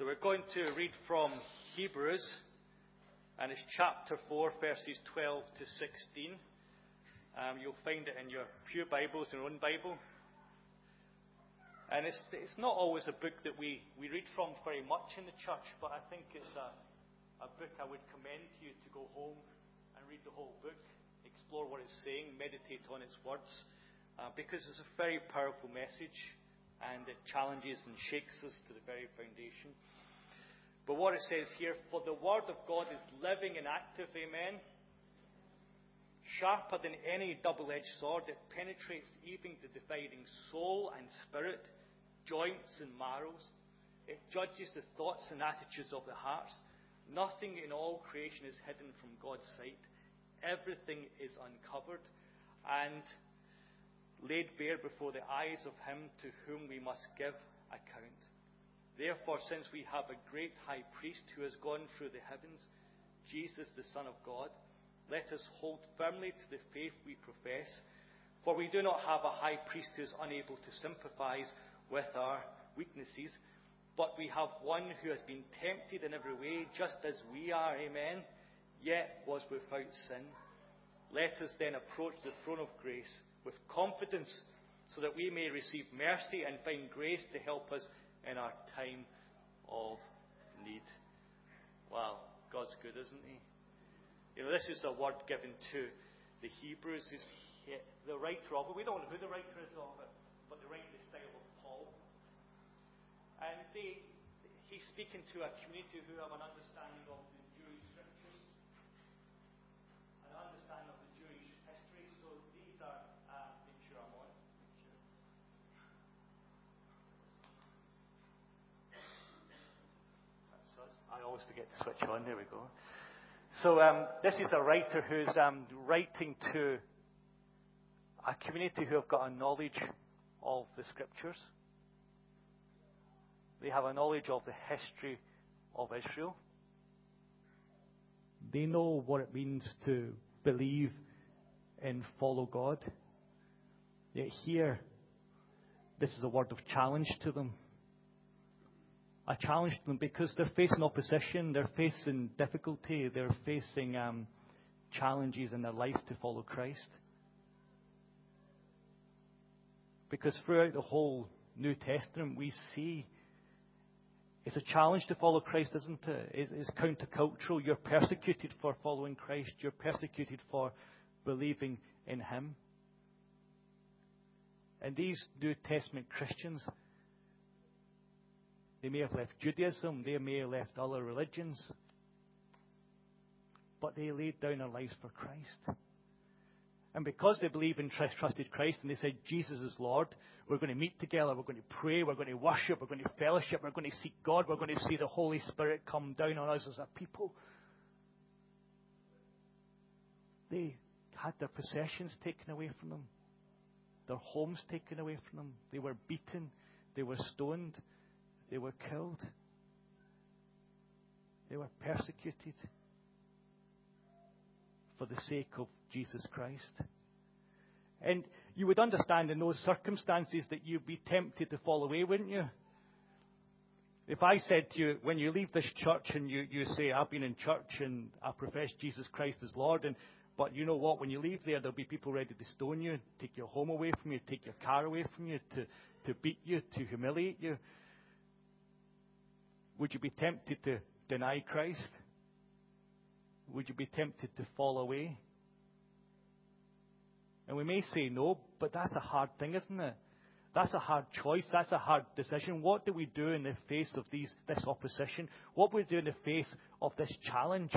So we're going to read from Hebrews, and it's chapter 4, verses 12 to 16. Um, you'll find it in your Pew Bibles, your own Bible. And it's, it's not always a book that we, we read from very much in the church, but I think it's a, a book I would commend to you to go home and read the whole book, explore what it's saying, meditate on its words, uh, because it's a very powerful message and it challenges and shakes us to the very foundation. But what it says here, for the word of God is living and active, amen. Sharper than any double edged sword, it penetrates even the dividing soul and spirit, joints and marrows. It judges the thoughts and attitudes of the hearts. Nothing in all creation is hidden from God's sight. Everything is uncovered and laid bare before the eyes of Him to whom we must give account. Therefore, since we have a great high priest who has gone through the heavens, Jesus, the Son of God, let us hold firmly to the faith we profess. For we do not have a high priest who is unable to sympathize with our weaknesses, but we have one who has been tempted in every way, just as we are, amen, yet was without sin. Let us then approach the throne of grace with confidence so that we may receive mercy and find grace to help us in our time of need. Wow, God's good, isn't He? You know, this is a word given to the Hebrews. Is the writer of it. We don't know who the writer is of it, but the writer is style of Paul. And they, he's speaking to a community who have an understanding of Forget to switch on. There we go. So um, this is a writer who's um, writing to a community who have got a knowledge of the scriptures. They have a knowledge of the history of Israel. They know what it means to believe and follow God. Yet here, this is a word of challenge to them. I challenged them because they're facing opposition, they're facing difficulty, they're facing um, challenges in their life to follow Christ. Because throughout the whole New Testament, we see it's a challenge to follow Christ, isn't it? It's countercultural. You're persecuted for following Christ, you're persecuted for believing in Him. And these New Testament Christians, they may have left Judaism, they may have left other religions, but they laid down their lives for Christ. And because they believe and trusted Christ and they said, Jesus is Lord, we're going to meet together, we're going to pray, we're going to worship, we're going to fellowship, we're going to seek God, we're going to see the Holy Spirit come down on us as a people. They had their possessions taken away from them, their homes taken away from them, they were beaten, they were stoned, they were killed. They were persecuted for the sake of Jesus Christ. And you would understand in those circumstances that you'd be tempted to fall away, wouldn't you? If I said to you, when you leave this church and you, you say, I've been in church and I profess Jesus Christ as Lord, and but you know what? When you leave there, there'll be people ready to stone you, take your home away from you, take your car away from you, to, to beat you, to humiliate you. Would you be tempted to deny Christ? Would you be tempted to fall away? And we may say no, but that's a hard thing, isn't it? That's a hard choice. That's a hard decision. What do we do in the face of these, this opposition? What do we do in the face of this challenge?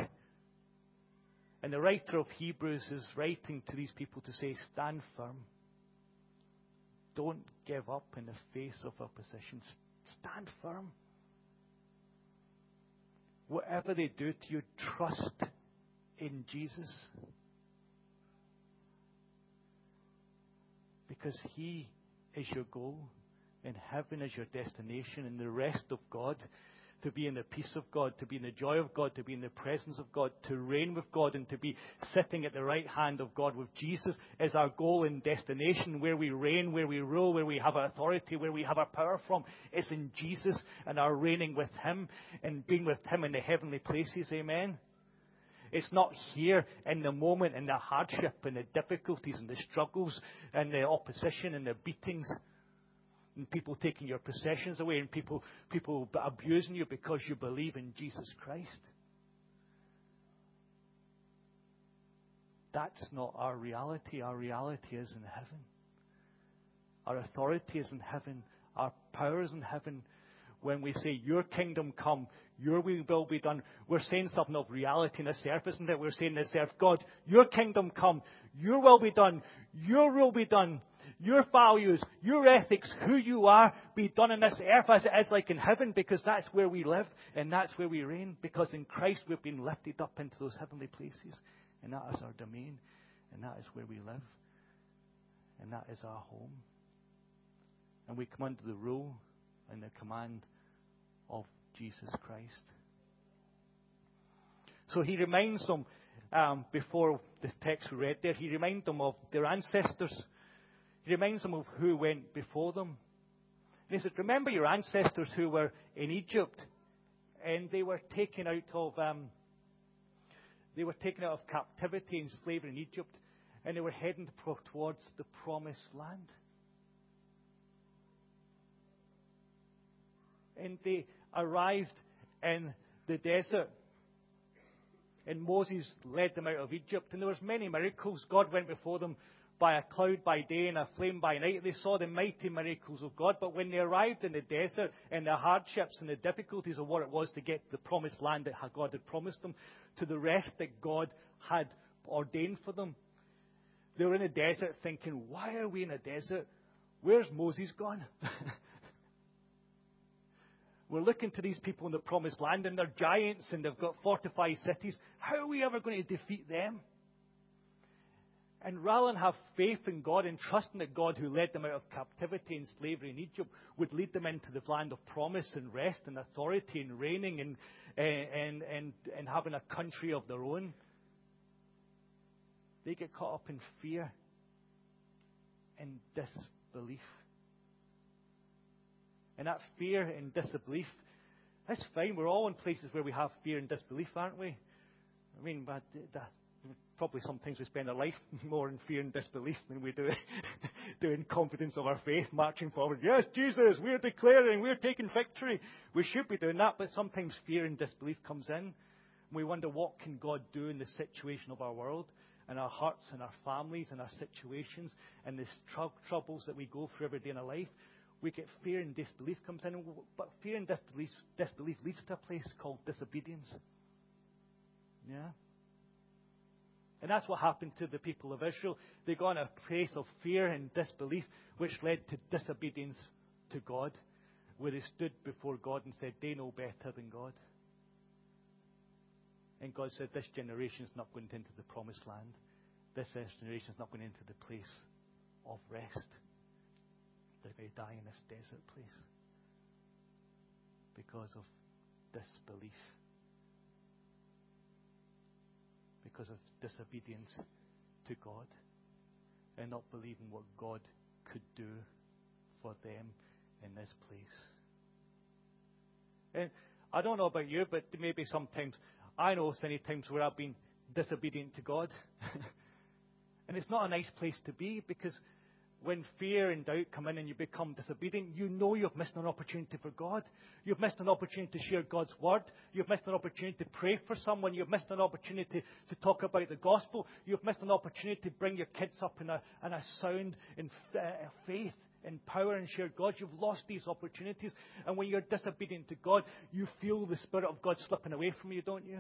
And the writer of Hebrews is writing to these people to say, stand firm. Don't give up in the face of opposition. Stand firm. Whatever they do to you, trust in Jesus. Because He is your goal, and heaven is your destination, and the rest of God, to be in the peace of God, to be in the joy of God, to be in the presence of God, to reign with God, and to be sitting at the right hand of God with Jesus as our goal and destination, where we reign, where we rule, where we have authority, where we have our power from, is in Jesus and our reigning with Him and being with Him in the heavenly places. Amen. It's not here in the moment, in the hardship and the difficulties and the struggles and the opposition and the beatings and people taking your possessions away and people, people abusing you because you believe in Jesus Christ. That's not our reality. Our reality is in heaven. Our authority is in heaven. Our power is in heaven. When we say, Your kingdom come, Your will be done, we're saying something of reality in this earth, isn't it? We're saying this earth, God, Your kingdom come, Your will be done, Your will be done your values, your ethics, who you are, be done on this earth as it is like in heaven, because that's where we live and that's where we reign. Because in Christ we've been lifted up into those heavenly places, and that is our domain, and that is where we live, and that is our home. And we come under the rule and the command of Jesus Christ. So he reminds them, um, before the text we read there, he reminds them of their ancestors reminds them of who went before them. And he said, Remember your ancestors who were in Egypt, and they were taken out of um, they were taken out of captivity and slavery in Egypt, and they were heading towards the promised land. And they arrived in the desert. And Moses led them out of Egypt, and there was many miracles. God went before them by a cloud by day and a flame by night. They saw the mighty miracles of God. But when they arrived in the desert and the hardships and the difficulties of what it was to get the promised land that God had promised them, to the rest that God had ordained for them, they were in the desert thinking, why are we in a desert? Where's Moses gone? We're looking to these people in the promised land, and they're giants and they've got fortified cities. How are we ever going to defeat them? And rather than have faith in God and trusting that God, who led them out of captivity and slavery in Egypt, would lead them into the land of promise and rest and authority and reigning and, eh, and, and, and having a country of their own, they get caught up in fear and disbelief. And that fear and disbelief, that's fine. We're all in places where we have fear and disbelief, aren't we? I mean, but that, probably sometimes we spend our life more in fear and disbelief than we do, do in confidence of our faith, marching forward. Yes, Jesus, we're declaring, we're taking victory. We should be doing that, but sometimes fear and disbelief comes in. We wonder what can God do in the situation of our world and our hearts and our families and our situations and the tr- troubles that we go through every day in our life. We get fear and disbelief comes in, but fear and disbelief, disbelief leads to a place called disobedience. Yeah? And that's what happened to the people of Israel. They got in a place of fear and disbelief, which led to disobedience to God, where they stood before God and said they know better than God. And God said, This generation is not going into the promised land. This generation is not going into the place of rest. They're going to die in this desert place because of disbelief. because of disobedience to God and not believing what God could do for them in this place. And I don't know about you, but maybe sometimes I know many times where I've been disobedient to God. and it's not a nice place to be because when fear and doubt come in and you become disobedient, you know you've missed an opportunity for God. You've missed an opportunity to share God's word. You've missed an opportunity to pray for someone. You've missed an opportunity to talk about the gospel. You've missed an opportunity to bring your kids up in a, in a sound in uh, faith and power and share God. You've lost these opportunities. And when you're disobedient to God, you feel the Spirit of God slipping away from you, don't you?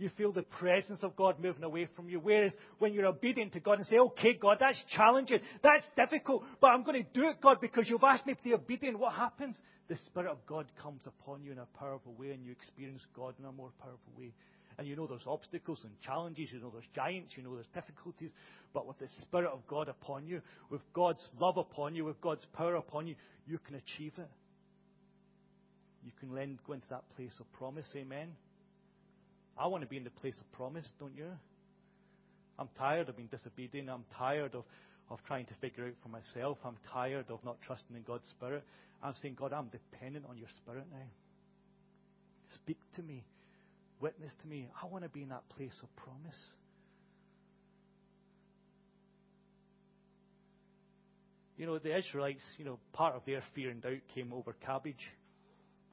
You feel the presence of God moving away from you. Whereas when you're obedient to God and say, okay, God, that's challenging. That's difficult. But I'm going to do it, God, because you've asked me to be obedient. What happens? The Spirit of God comes upon you in a powerful way and you experience God in a more powerful way. And you know there's obstacles and challenges, you know there's giants, you know there's difficulties, but with the Spirit of God upon you, with God's love upon you, with God's power upon you, you can achieve it. you can then go into that place of promise. Amen. I want to be in the place of promise, don't you? I'm tired of being disobedient. I'm tired of, of trying to figure out for myself. I'm tired of not trusting in God's Spirit. I'm saying, God, I'm dependent on your Spirit now. Speak to me. Witness to me. I want to be in that place of promise. You know, the Israelites, you know, part of their fear and doubt came over cabbage.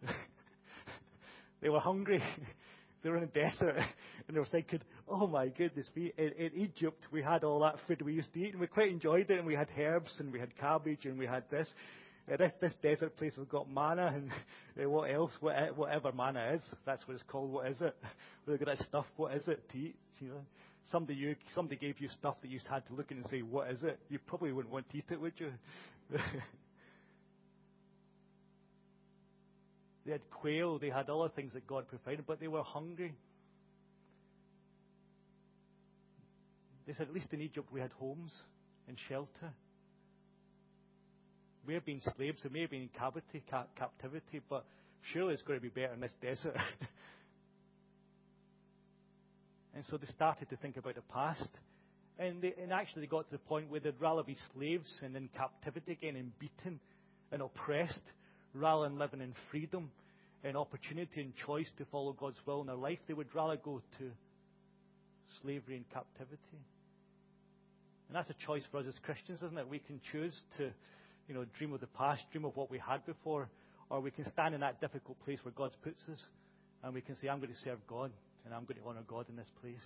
they were hungry. they were in the desert. And they were thinking, oh my goodness, we, in, in, Egypt we had all that food we used to eat and we quite enjoyed it and we had herbs and we had cabbage and we had this. And this, this desert place we've got manna and uh, what else, what, whatever manna is. That's what it's called. What is it? Look at that stuff. What is it to eat? You know? somebody, you, somebody gave you stuff that you had to look at and say, what is it? You probably wouldn't want to eat it, would you? they had quail, they had other things that God provided, but they were hungry. They said, at least in Egypt we had homes and shelter. We have been slaves, we may have been in captivity, captivity, but surely it's going to be better in this desert. And so they started to think about the past. And, they, and actually, they got to the point where they'd rather be slaves and in captivity again and beaten and oppressed rather than living in freedom and opportunity and choice to follow God's will in their life. They would rather go to slavery and captivity. And that's a choice for us as Christians, isn't it? We can choose to, you know, dream of the past, dream of what we had before, or we can stand in that difficult place where God puts us and we can say, I'm going to serve God and I'm going to honor God in this place.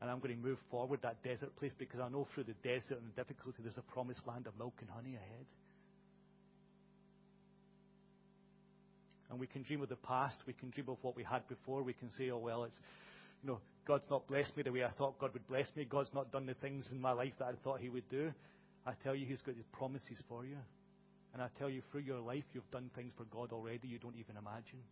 And I'm going to move forward that desert place because I know through the desert and the difficulty there's a promised land of milk and honey ahead. And we can dream of the past. We can dream of what we had before. We can say, oh, well, it's, you know, God's not blessed me the way I thought God would bless me. God's not done the things in my life that I thought He would do. I tell you, He's got His promises for you. And I tell you, through your life, you've done things for God already you don't even imagine.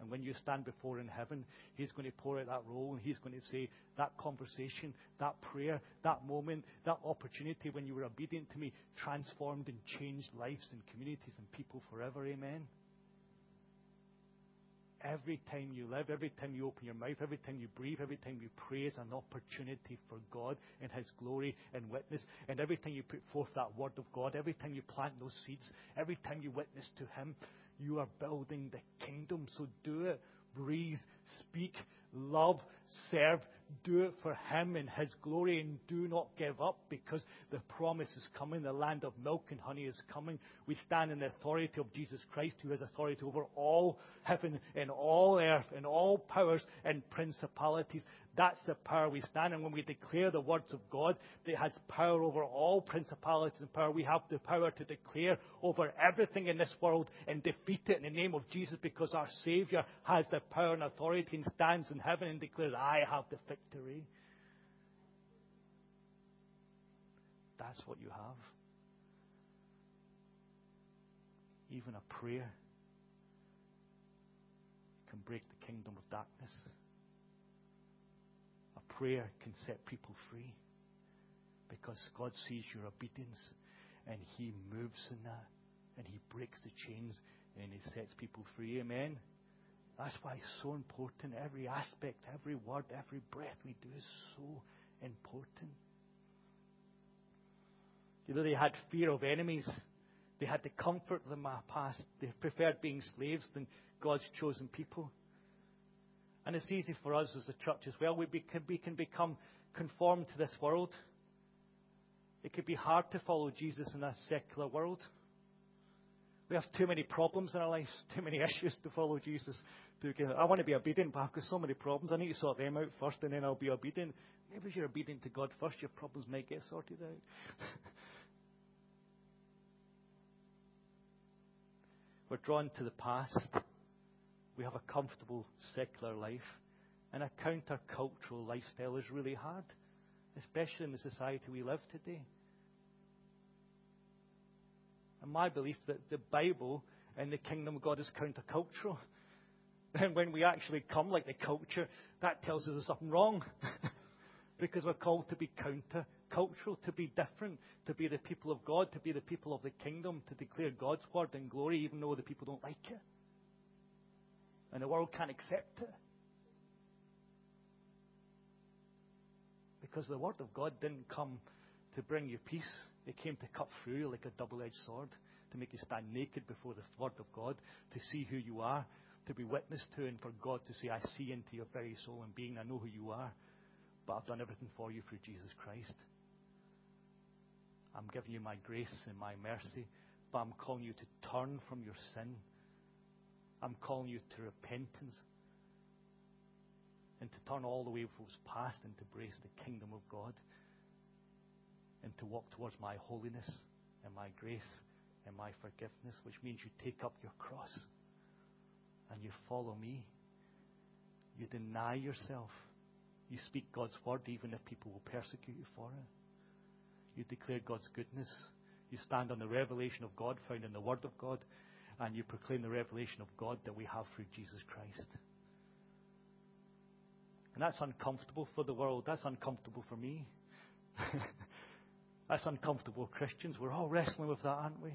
And when you stand before in heaven, He's going to pour out that roll and He's going to say, that conversation, that prayer, that moment, that opportunity when you were obedient to me transformed and changed lives and communities and people forever. Amen. Every time you live, every time you open your mouth, every time you breathe, every time you pray is an opportunity for God and His glory and witness. And every time you put forth that word of God, every time you plant those seeds, every time you witness to Him, you are building the kingdom. So do it. Breathe, speak, love, serve. Do it for Him in His glory and do not give up because the promise is coming. The land of milk and honey is coming. We stand in the authority of Jesus Christ who has authority over all heaven and all earth and all powers and principalities. That's the power we stand in. When we declare the words of God that has power over all principalities and power, we have the power to declare over everything in this world and defeat it in the name of Jesus because our Savior has the power and authority and stands in heaven and declares, I have the victory. That's what you have. Even a prayer can break the kingdom of darkness prayer can set people free because God sees your obedience and He moves in that and He breaks the chains and He sets people free. Amen. That's why it's so important. Every aspect, every word, every breath we do is so important. You know, they had fear of enemies. They had to comfort them uh, past. They preferred being slaves than God's chosen people. And it's easy for us as a church as well. We, can, we can become conformed to this world. It could be hard to follow Jesus in a secular world. We have too many problems in our lives, too many issues to follow Jesus. I want to be obedient, but I've got so many problems. I need to sort them out first, and then I'll be obedient. Maybe if you're obedient to God first, your problems might get sorted out. We're drawn to the past we have a comfortable secular life. And a countercultural lifestyle is really hard, especially in the society we live today. And my belief that the Bible and the kingdom of God is countercultural. And when we actually come like the culture, that tells us there's something wrong. because we're called to be countercultural, to be different, to be the people of God, to be the people of the kingdom, to declare God's word and glory, even though the people don't like it. And the world can't accept it. Because the Word of God didn't come to bring you peace. It came to cut through you like a double edged sword, to make you stand naked before the Word of God, to see who you are, to be witnessed to, and for God to say, I see into your very soul and being, I know who you are, but I've done everything for you through Jesus Christ. I'm giving you my grace and my mercy, but I'm calling you to turn from your sin. I'm calling you to repentance and to turn all the way from what's past and to embrace the kingdom of God and to walk towards my holiness and my grace and my forgiveness, which means you take up your cross and you follow me. You deny yourself. You speak God's word even if people will persecute you for it. You declare God's goodness. You stand on the revelation of God found in the Word of God, and you proclaim the revelation of God that we have through Jesus Christ. And that's uncomfortable for the world. That's uncomfortable for me. that's uncomfortable, Christians. We're all wrestling with that, aren't we?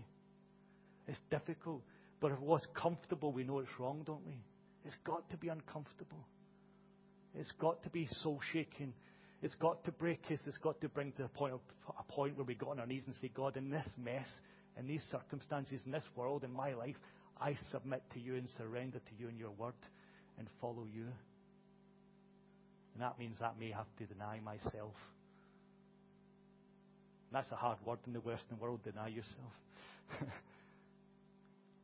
It's difficult. But if it was comfortable, we know it's wrong, don't we? It's got to be uncomfortable. It's got to be soul shaking. It's got to break us. It's got to bring to a point, a point where we go on our knees and say, God, in this mess, in these circumstances, in this world, in my life, I submit to you and surrender to you and your word and follow you. And that means that may have to deny myself. And that's a hard word in the Western world, deny yourself.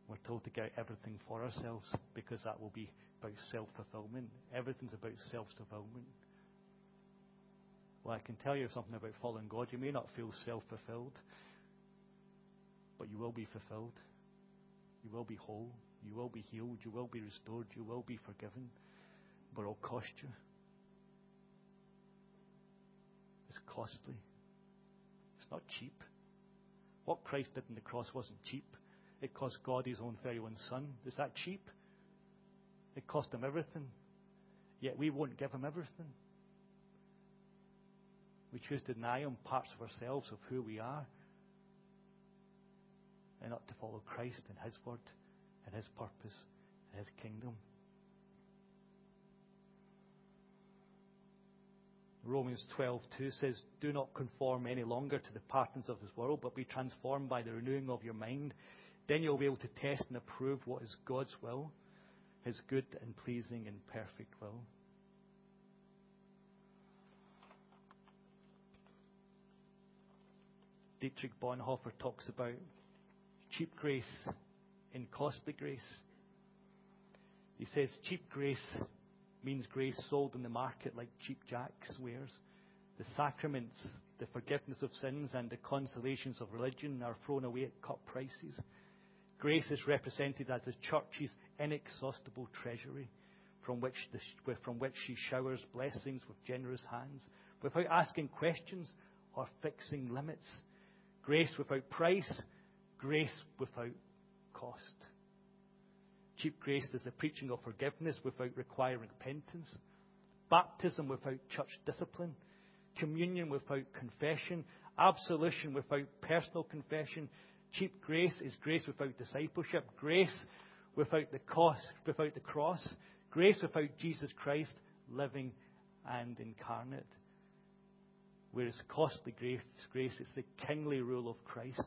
We're told to get everything for ourselves because that will be about self fulfillment. Everything's about self fulfillment. Well, I can tell you something about following God. You may not feel self fulfilled, but you will be fulfilled. You will be whole. You will be healed. You will be restored. You will be forgiven. But it'll cost you. It's costly. It's not cheap. What Christ did on the cross wasn't cheap. It cost God his own very own son. Is that cheap? It cost him everything. Yet we won't give him everything. We choose to deny him parts of ourselves, of who we are, and not to follow Christ and his word and his purpose and his kingdom. Romans 12:2 says, "Do not conform any longer to the patterns of this world, but be transformed by the renewing of your mind. Then you'll be able to test and approve what is God's will, His good and pleasing and perfect will." Dietrich Bonhoeffer talks about cheap grace and costly grace. He says cheap grace means grace sold in the market like cheap jacks wares. The sacraments, the forgiveness of sins, and the consolations of religion are thrown away at cut prices. Grace is represented as the church's inexhaustible treasury from which, the, from which she showers blessings with generous hands without asking questions or fixing limits. Grace without price, grace without cost. Cheap grace is the preaching of forgiveness without requiring repentance, baptism without church discipline, communion without confession, absolution without personal confession. Cheap grace is grace without discipleship, grace without the cost, without the cross, grace without Jesus Christ living and incarnate. Whereas costly grace, grace is the kingly rule of Christ,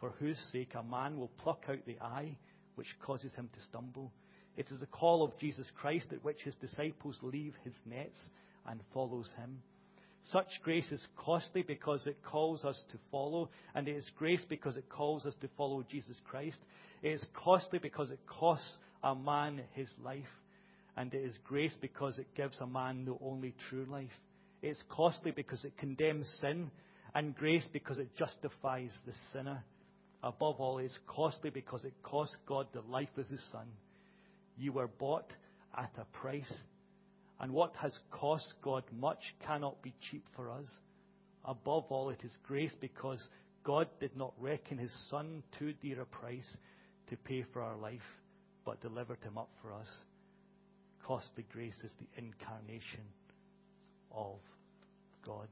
for whose sake a man will pluck out the eye which causes him to stumble. It is the call of Jesus Christ at which his disciples leave his nets and follows him. Such grace is costly because it calls us to follow, and it is grace because it calls us to follow Jesus Christ. It is costly because it costs a man his life, and it is grace because it gives a man the only true life. It is costly because it condemns sin, and grace because it justifies the sinner. Above all, it's costly because it cost God the life of his son. You were bought at a price. And what has cost God much cannot be cheap for us. Above all, it is grace because God did not reckon his son too dear a price to pay for our life, but delivered him up for us. Costly grace is the incarnation of God.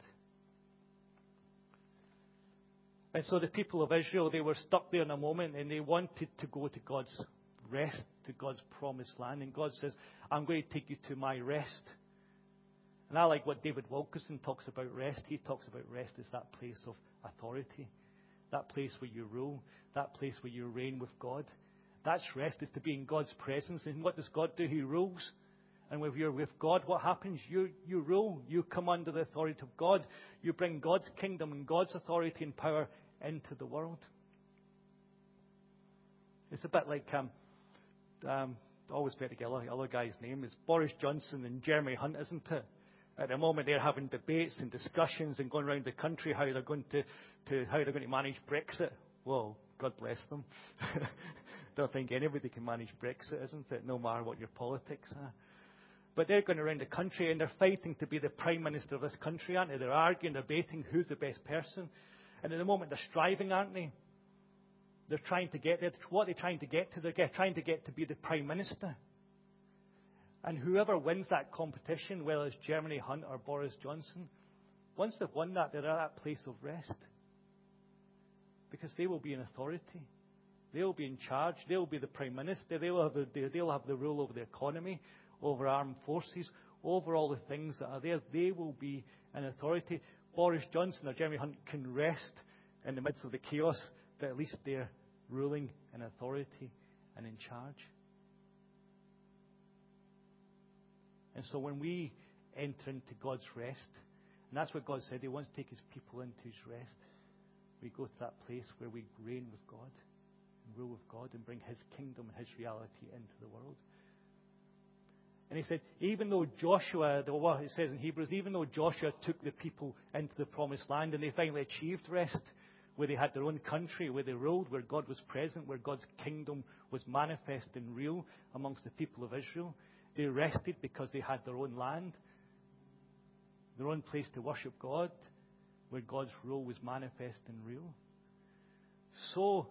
And so the people of Israel, they were stuck there in a moment and they wanted to go to God's rest to God's promised land. And God says, I'm going to take you to my rest. And I like what David Wilkerson talks about rest. He talks about rest as that place of authority, that place where you rule, that place where you reign with God. That's rest, is to be in God's presence. And what does God do? He rules. And if you're with God, what happens? You, you rule. You come under the authority of God. You bring God's kingdom and God's authority and power into the world. It's a bit like, um, um, always better to get other guy's name. It's Boris Johnson and Jeremy Hunt, isn't it? At the moment, they're having debates and discussions and going around the country how they're going to, to how they're going to manage Brexit. Well, God bless them. Don't think anybody can manage Brexit, isn't it? No matter what your politics are. But they're going around the country and they're fighting to be the prime minister of this country, aren't they? They're arguing, debating who's the best person. And at the moment, they're striving, aren't they? They're trying to get there. What are they trying to get to? They're trying to get to be the prime minister. And whoever wins that competition, whether it's Jeremy Hunt or Boris Johnson, once they've won that, they're at that place of rest. Because they will be in authority. They'll be in charge. They'll be the prime minister. They'll have the, they'll have the rule over the economy, over armed forces, over all the things that are there. They will be an authority. Boris Johnson or Jeremy Hunt can rest in the midst of the chaos, but at least they're ruling in authority and in charge. And so when we enter into God's rest, and that's what God said, He wants to take His people into His rest. We go to that place where we reign with God and rule with God and bring His kingdom and His reality into the world. And he said, even though Joshua, what it says in Hebrews, even though Joshua took the people into the promised land and they finally achieved rest, where they had their own country, where they ruled, where God was present, where God's kingdom was manifest and real amongst the people of Israel, they rested because they had their own land, their own place to worship God, where God's rule was manifest and real. So,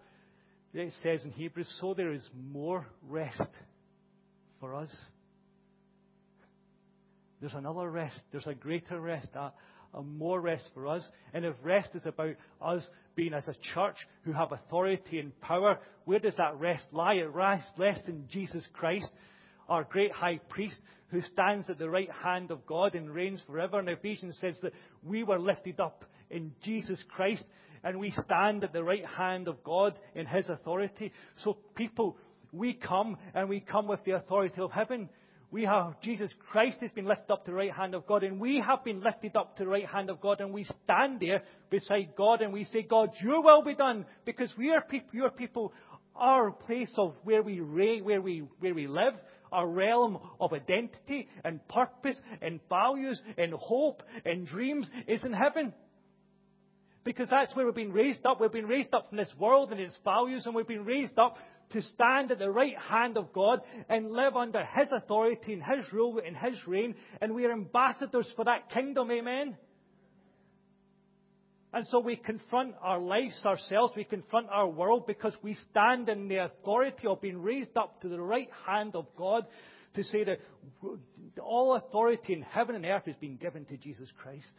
it says in Hebrews, so there is more rest for us. There's another rest. There's a greater rest, a, a more rest for us. And if rest is about us being as a church who have authority and power, where does that rest lie? It rests in Jesus Christ, our great high priest who stands at the right hand of God and reigns forever. And Ephesians says that we were lifted up in Jesus Christ and we stand at the right hand of God in his authority. So people, we come and we come with the authority of heaven. We have Jesus Christ has been lifted up to the right hand of God, and we have been lifted up to the right hand of God, and we stand there beside God and we say, God, your will be done, because we are people, your people, our place of where we where we where we live, our realm of identity and purpose and values and hope and dreams is in heaven. Because that's where we've been raised up. We've been raised up from this world and its values, and we've been raised up to stand at the right hand of God and live under His authority and His rule and His reign, and we are ambassadors for that kingdom, amen? And so we confront our lives ourselves, we confront our world because we stand in the authority of being raised up to the right hand of God to say that all authority in heaven and earth has been given to Jesus Christ,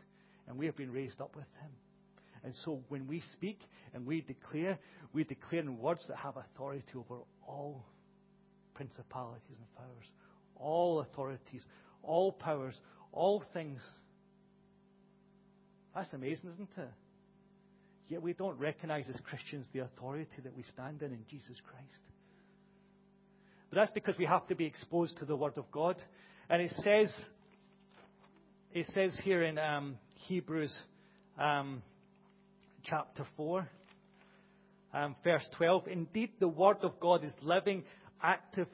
and we have been raised up with Him. And so when we speak and we declare, we declare in words that have authority over all principalities and powers, all authorities, all powers, all things. That's amazing, isn't it? Yet we don't recognize as Christians the authority that we stand in in Jesus Christ. But that's because we have to be exposed to the Word of God. And it says, it says here in um, Hebrews um, chapter 4, um, verse 12. Indeed, the Word of God is living, active,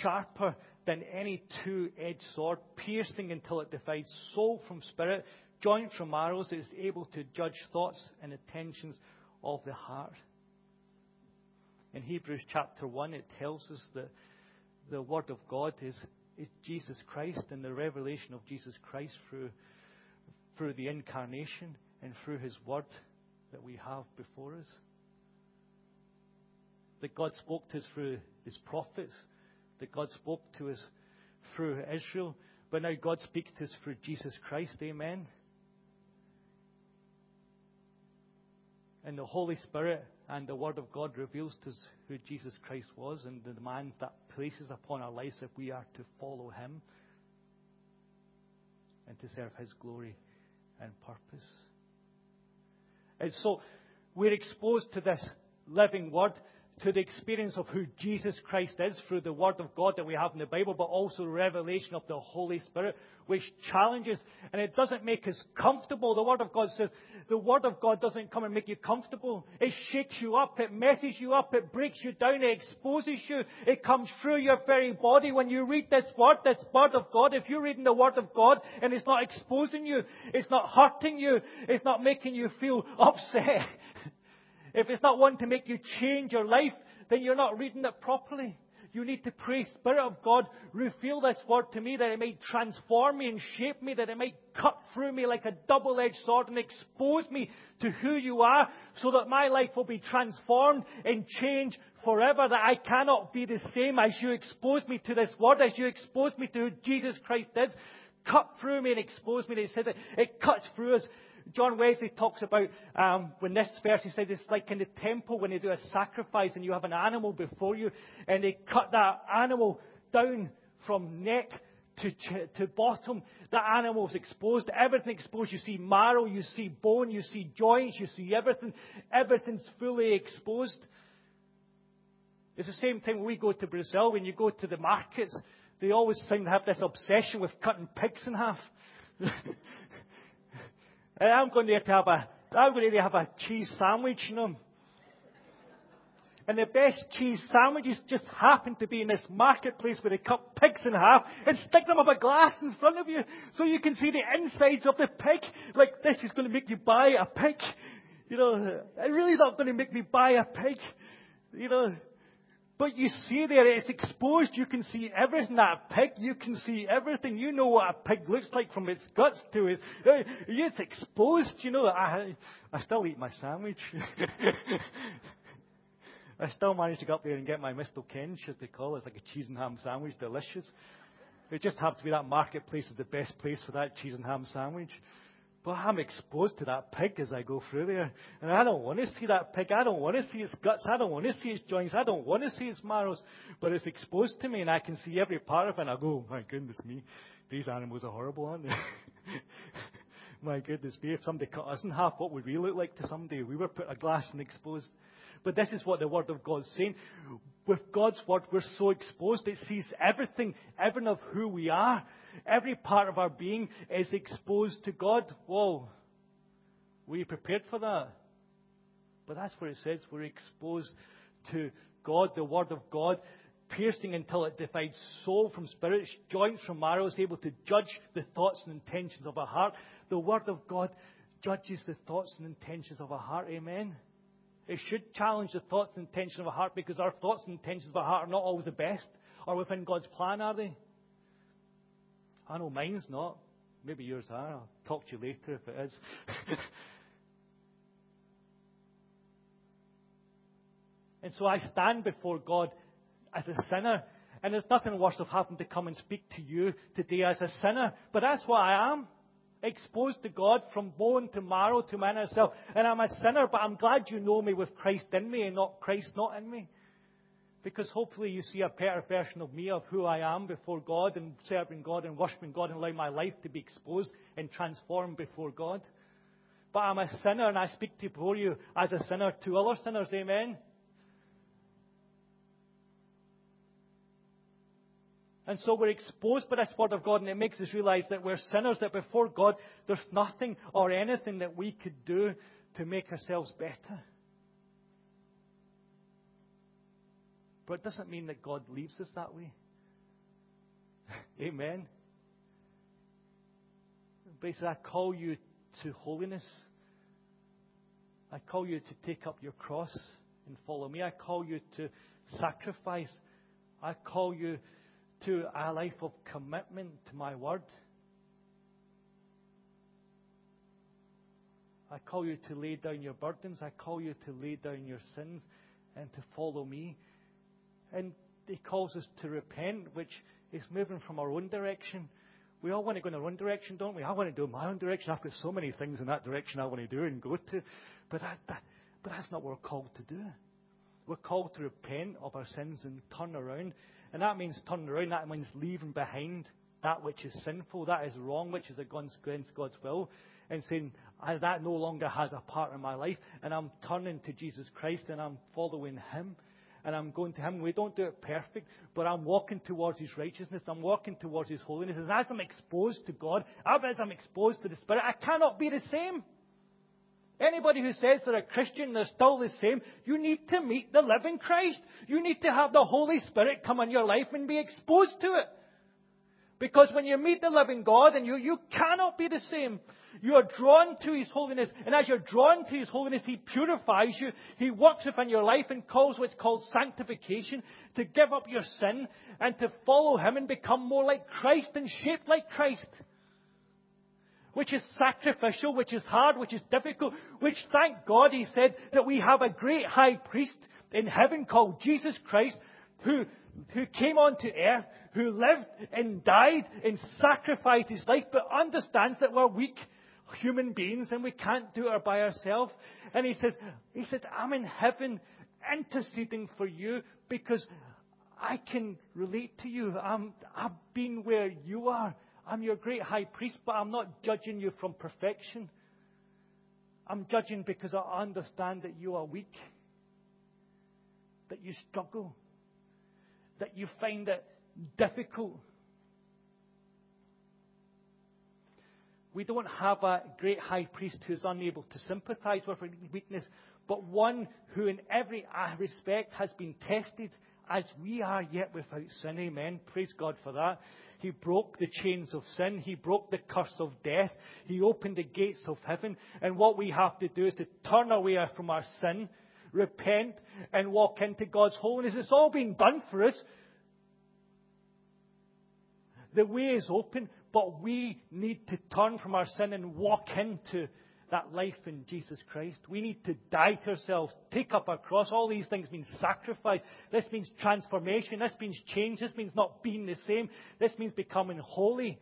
sharper than any two edged sword, piercing until it divides soul from spirit, joint from marrow, is able to judge thoughts and intentions of the heart. In Hebrews chapter 1, it tells us that the Word of God is, is Jesus Christ and the revelation of Jesus Christ through, through the incarnation and through His Word that we have before us. That God spoke to us through His prophets, that God spoke to us through Israel, but now God speaks to us through Jesus Christ. Amen. And the Holy Spirit And the Word of God reveals to us who Jesus Christ was and the demands that places upon our lives if we are to follow Him and to serve His glory and purpose. And so we're exposed to this living Word to the experience of who Jesus Christ is through the Word of God that we have in the Bible, but also revelation of the Holy Spirit, which challenges and it doesn't make us comfortable. The Word of God says the Word of God doesn't come and make you comfortable. It shakes you up, it messes you up, it breaks you down, it exposes you. It comes through your very body. When you read this Word, this Word of God, if you're reading the Word of God and it's not exposing you, it's not hurting you, it's not making you feel upset. If it's not one to make you change your life, then you're not reading it properly. You need to pray, Spirit of God, reveal this word to me that it might transform me and shape me, that it might cut through me like a double-edged sword and expose me to who you are so that my life will be transformed and changed forever, that I cannot be the same as you expose me to this word, as you expose me to who Jesus Christ is. Cut through me and expose me. They said that it cuts through us John Wesley talks about um, when this verse, he says it's like in the temple when they do a sacrifice and you have an animal before you and they cut that animal down from neck to, to bottom. The animal's exposed, everything exposed. You see marrow, you see bone, you see joints, you see everything. Everything's fully exposed. It's the same thing when we go to Brazil, when you go to the markets, they always seem to have this obsession with cutting pigs in half. And I'm going to have a, I'm going to have a cheese sandwich, you know. And the best cheese sandwiches just happen to be in this marketplace where they cut pigs in half and stick them up a glass in front of you so you can see the insides of the pig. Like this is going to make you buy a pig. You know, it really not going to make me buy a pig. You know, but you see there, it's exposed. You can see everything. That pig, you can see everything. You know what a pig looks like from its guts to its. Uh, it's exposed. You know, I, I still eat my sandwich. I still manage to go up there and get my misto quente, as they call it. It's like a cheese and ham sandwich, delicious. It just happens to be that marketplace is the best place for that cheese and ham sandwich. But I'm exposed to that pig as I go through there. And I don't want to see that pig. I don't want to see its guts. I don't want to see its joints. I don't want to see its marrows. But it's exposed to me and I can see every part of it. And I go, my goodness me, these animals are horrible, aren't they? my goodness me, if somebody cut us in half, what would we look like to somebody? We were put a glass and exposed. But this is what the Word of God's saying. With God's Word, we're so exposed. It sees everything, everything of who we are. Every part of our being is exposed to God. Whoa. Were you prepared for that? But that's where it says we're exposed to God, the Word of God, piercing until it divides soul from spirit, joints from marrow, is able to judge the thoughts and intentions of our heart. The Word of God judges the thoughts and intentions of our heart. Amen. It should challenge the thoughts and intentions of our heart because our thoughts and intentions of our heart are not always the best or within God's plan, are they? I know mine's not. Maybe yours are. I'll talk to you later if it is. and so I stand before God as a sinner. And there's nothing worse of having to come and speak to you today as a sinner. But that's what I am. Exposed to God from bone to marrow to man itself. And I'm a sinner, but I'm glad you know me with Christ in me and not Christ not in me. Because hopefully you see a better version of me, of who I am before God and serving God and worshiping God and allowing my life to be exposed and transformed before God. But I'm a sinner and I speak to before you as a sinner to other sinners. Amen. And so we're exposed by this Word of God, and it makes us realize that we're sinners, that before God, there's nothing or anything that we could do to make ourselves better. But it doesn't mean that God leaves us that way. Amen. Basically, I call you to holiness. I call you to take up your cross and follow me. I call you to sacrifice. I call you to a life of commitment to my word. I call you to lay down your burdens. I call you to lay down your sins and to follow me. And he calls us to repent, which is moving from our own direction. We all want to go in our own direction, don't we? I want to do my own direction. I've got so many things in that direction I want to do and go to. But I, But that's not what we're called to do. We're called to repent of our sins and turn around. And that means turning around. That means leaving behind that which is sinful, that is wrong, which is against God's will, and saying, that no longer has a part in my life, and I'm turning to Jesus Christ and I'm following Him. And I'm going to Him. We don't do it perfect, but I'm walking towards His righteousness. I'm walking towards His holiness. And as I'm exposed to God, as I'm exposed to the Spirit, I cannot be the same. Anybody who says they're a Christian, they're still the same, you need to meet the living Christ. You need to have the Holy Spirit come in your life and be exposed to it. Because when you meet the living God and you, you cannot be the same. You are drawn to His holiness. And as you're drawn to His holiness, He purifies you. He works within your life and calls what's called sanctification to give up your sin and to follow Him and become more like Christ and shaped like Christ which is sacrificial, which is hard, which is difficult, which thank God he said that we have a great high priest in heaven called Jesus Christ who, who came onto earth, who lived and died and sacrificed his life, but understands that we're weak human beings and we can't do it by ourselves. And he says, he said, I'm in heaven interceding for you because I can relate to you. I'm, I've been where you are. I'm your great high priest, but I'm not judging you from perfection. I'm judging because I understand that you are weak, that you struggle, that you find it difficult. We don't have a great high priest who's unable to sympathize with weakness, but one who, in every respect, has been tested as we are yet without sin. Amen. Praise God for that. He broke the chains of sin. He broke the curse of death. He opened the gates of heaven. And what we have to do is to turn away from our sin, repent, and walk into God's holiness. It's all been done for us. The way is open, but we need to turn from our sin and walk into that life in Jesus Christ. We need to die to ourselves, take up our cross. All these things mean sacrifice. This means transformation. This means change. This means not being the same. This means becoming holy.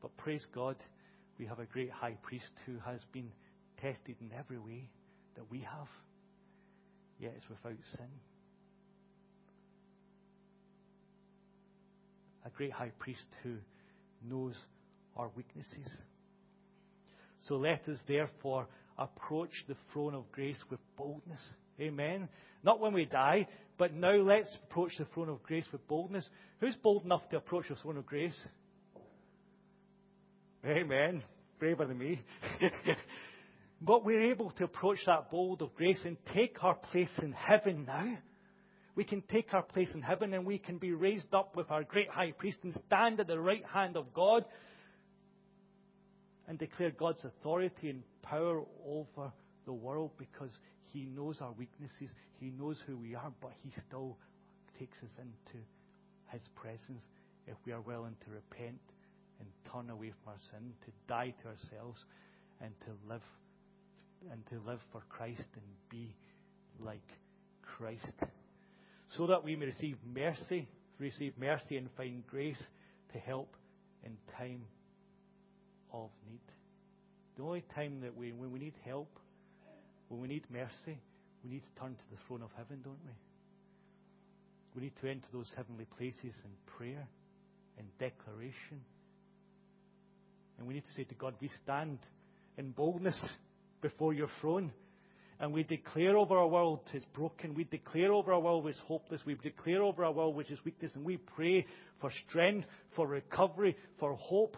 But praise God, we have a great high priest who has been tested in every way that we have, yet is without sin. A great high priest who knows our weaknesses. So let us therefore approach the throne of grace with boldness. Amen. Not when we die, but now let's approach the throne of grace with boldness. Who's bold enough to approach the throne of grace? Amen. Braver than me. but we're able to approach that bold of grace and take our place in heaven now. We can take our place in heaven and we can be raised up with our great high priest and stand at the right hand of God and declare God's authority and power over the world because He knows our weaknesses, He knows who we are, but He still takes us into His presence if we are willing to repent and turn away from our sin, to die to ourselves, and to live and to live for Christ and be like Christ so that we may receive mercy, receive mercy and find grace to help in time of need. The only time that we, when we need help, when we need mercy, we need to turn to the throne of heaven, don't we? We need to enter those heavenly places in prayer, in declaration. And we need to say to God, we stand in boldness before your throne. And we declare over our world is broken. We declare over our world which is hopeless. We declare over our world which is weakness. And we pray for strength, for recovery, for hope,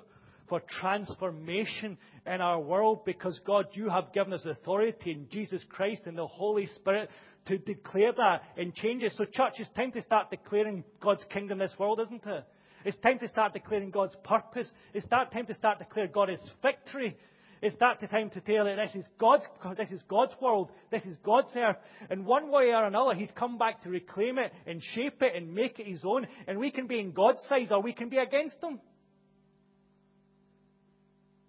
for transformation in our world because God, you have given us authority in Jesus Christ and the Holy Spirit to declare that and change it. So church, it's time to start declaring God's kingdom in this world, isn't it? It's time to start declaring God's purpose. It's time to start declaring God's victory. It's that time to tell that this is God's, this is God's world, this is God's earth. And one way or another, He's come back to reclaim it and shape it and make it His own. And we can be in God's side or we can be against Him.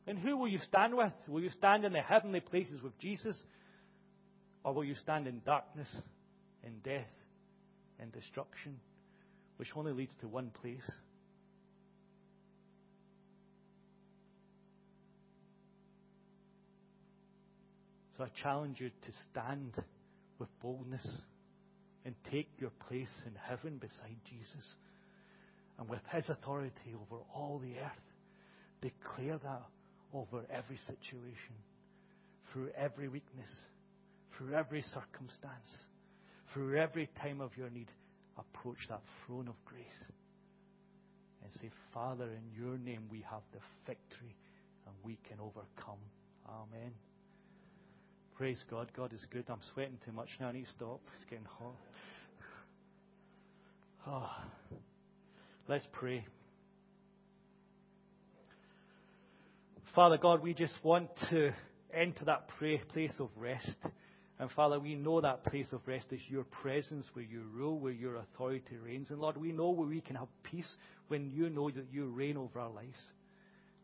And who will you stand with? Will you stand in the heavenly places with Jesus? Or will you stand in darkness, in death, in destruction, which only leads to one place? So I challenge you to stand with boldness and take your place in heaven beside Jesus. And with his authority over all the earth, declare that over every situation, through every weakness, through every circumstance, through every time of your need. Approach that throne of grace and say, Father, in your name we have the victory and we can overcome. Amen. Praise God. God is good. I'm sweating too much now. I need to stop. It's getting hot. Oh. Let's pray. Father God, we just want to enter that place of rest. And Father, we know that place of rest is your presence, where you rule, where your authority reigns. And Lord, we know where we can have peace when you know that you reign over our lives,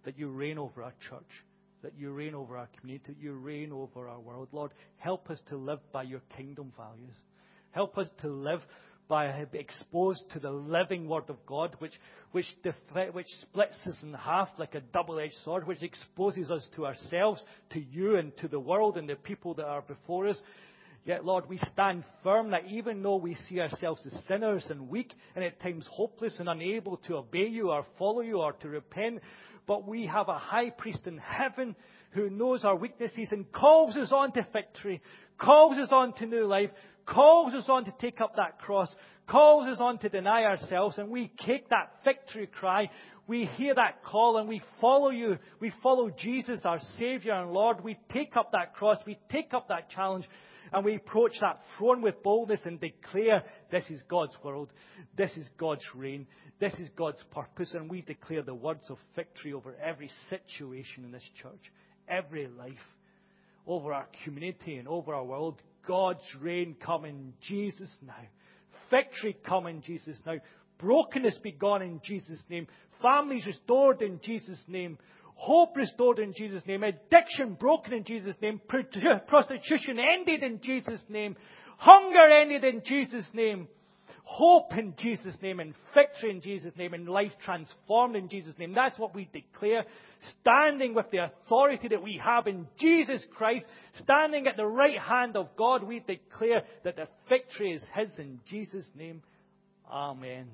that you reign over our church, that you reign over our community, that you reign over our world. Lord, help us to live by your kingdom values. Help us to live by being exposed to the living Word of God, which, which, which splits us in half like a double edged sword, which exposes us to ourselves, to you, and to the world and the people that are before us. Yet, Lord, we stand firm that even though we see ourselves as sinners and weak and at times hopeless and unable to obey you or follow you or to repent, but we have a high priest in heaven who knows our weaknesses and calls us on to victory, calls us on to new life, calls us on to take up that cross, calls us on to deny ourselves, and we take that victory cry. We hear that call and we follow you. We follow Jesus, our Savior and Lord. We take up that cross. We take up that challenge. And we approach that throne with boldness and declare this is God's world. This is God's reign. This is God's purpose. And we declare the words of victory over every situation in this church, every life, over our community and over our world. God's reign come in Jesus now. Victory come in Jesus now. Brokenness be gone in Jesus' name. Families restored in Jesus' name. Hope restored in Jesus' name. Addiction broken in Jesus' name. Prostitution ended in Jesus' name. Hunger ended in Jesus' name hope in Jesus' name and victory in Jesus' name and life transformed in Jesus' name. That's what we declare. Standing with the authority that we have in Jesus Christ, standing at the right hand of God, we declare that the victory is His in Jesus' name. Amen.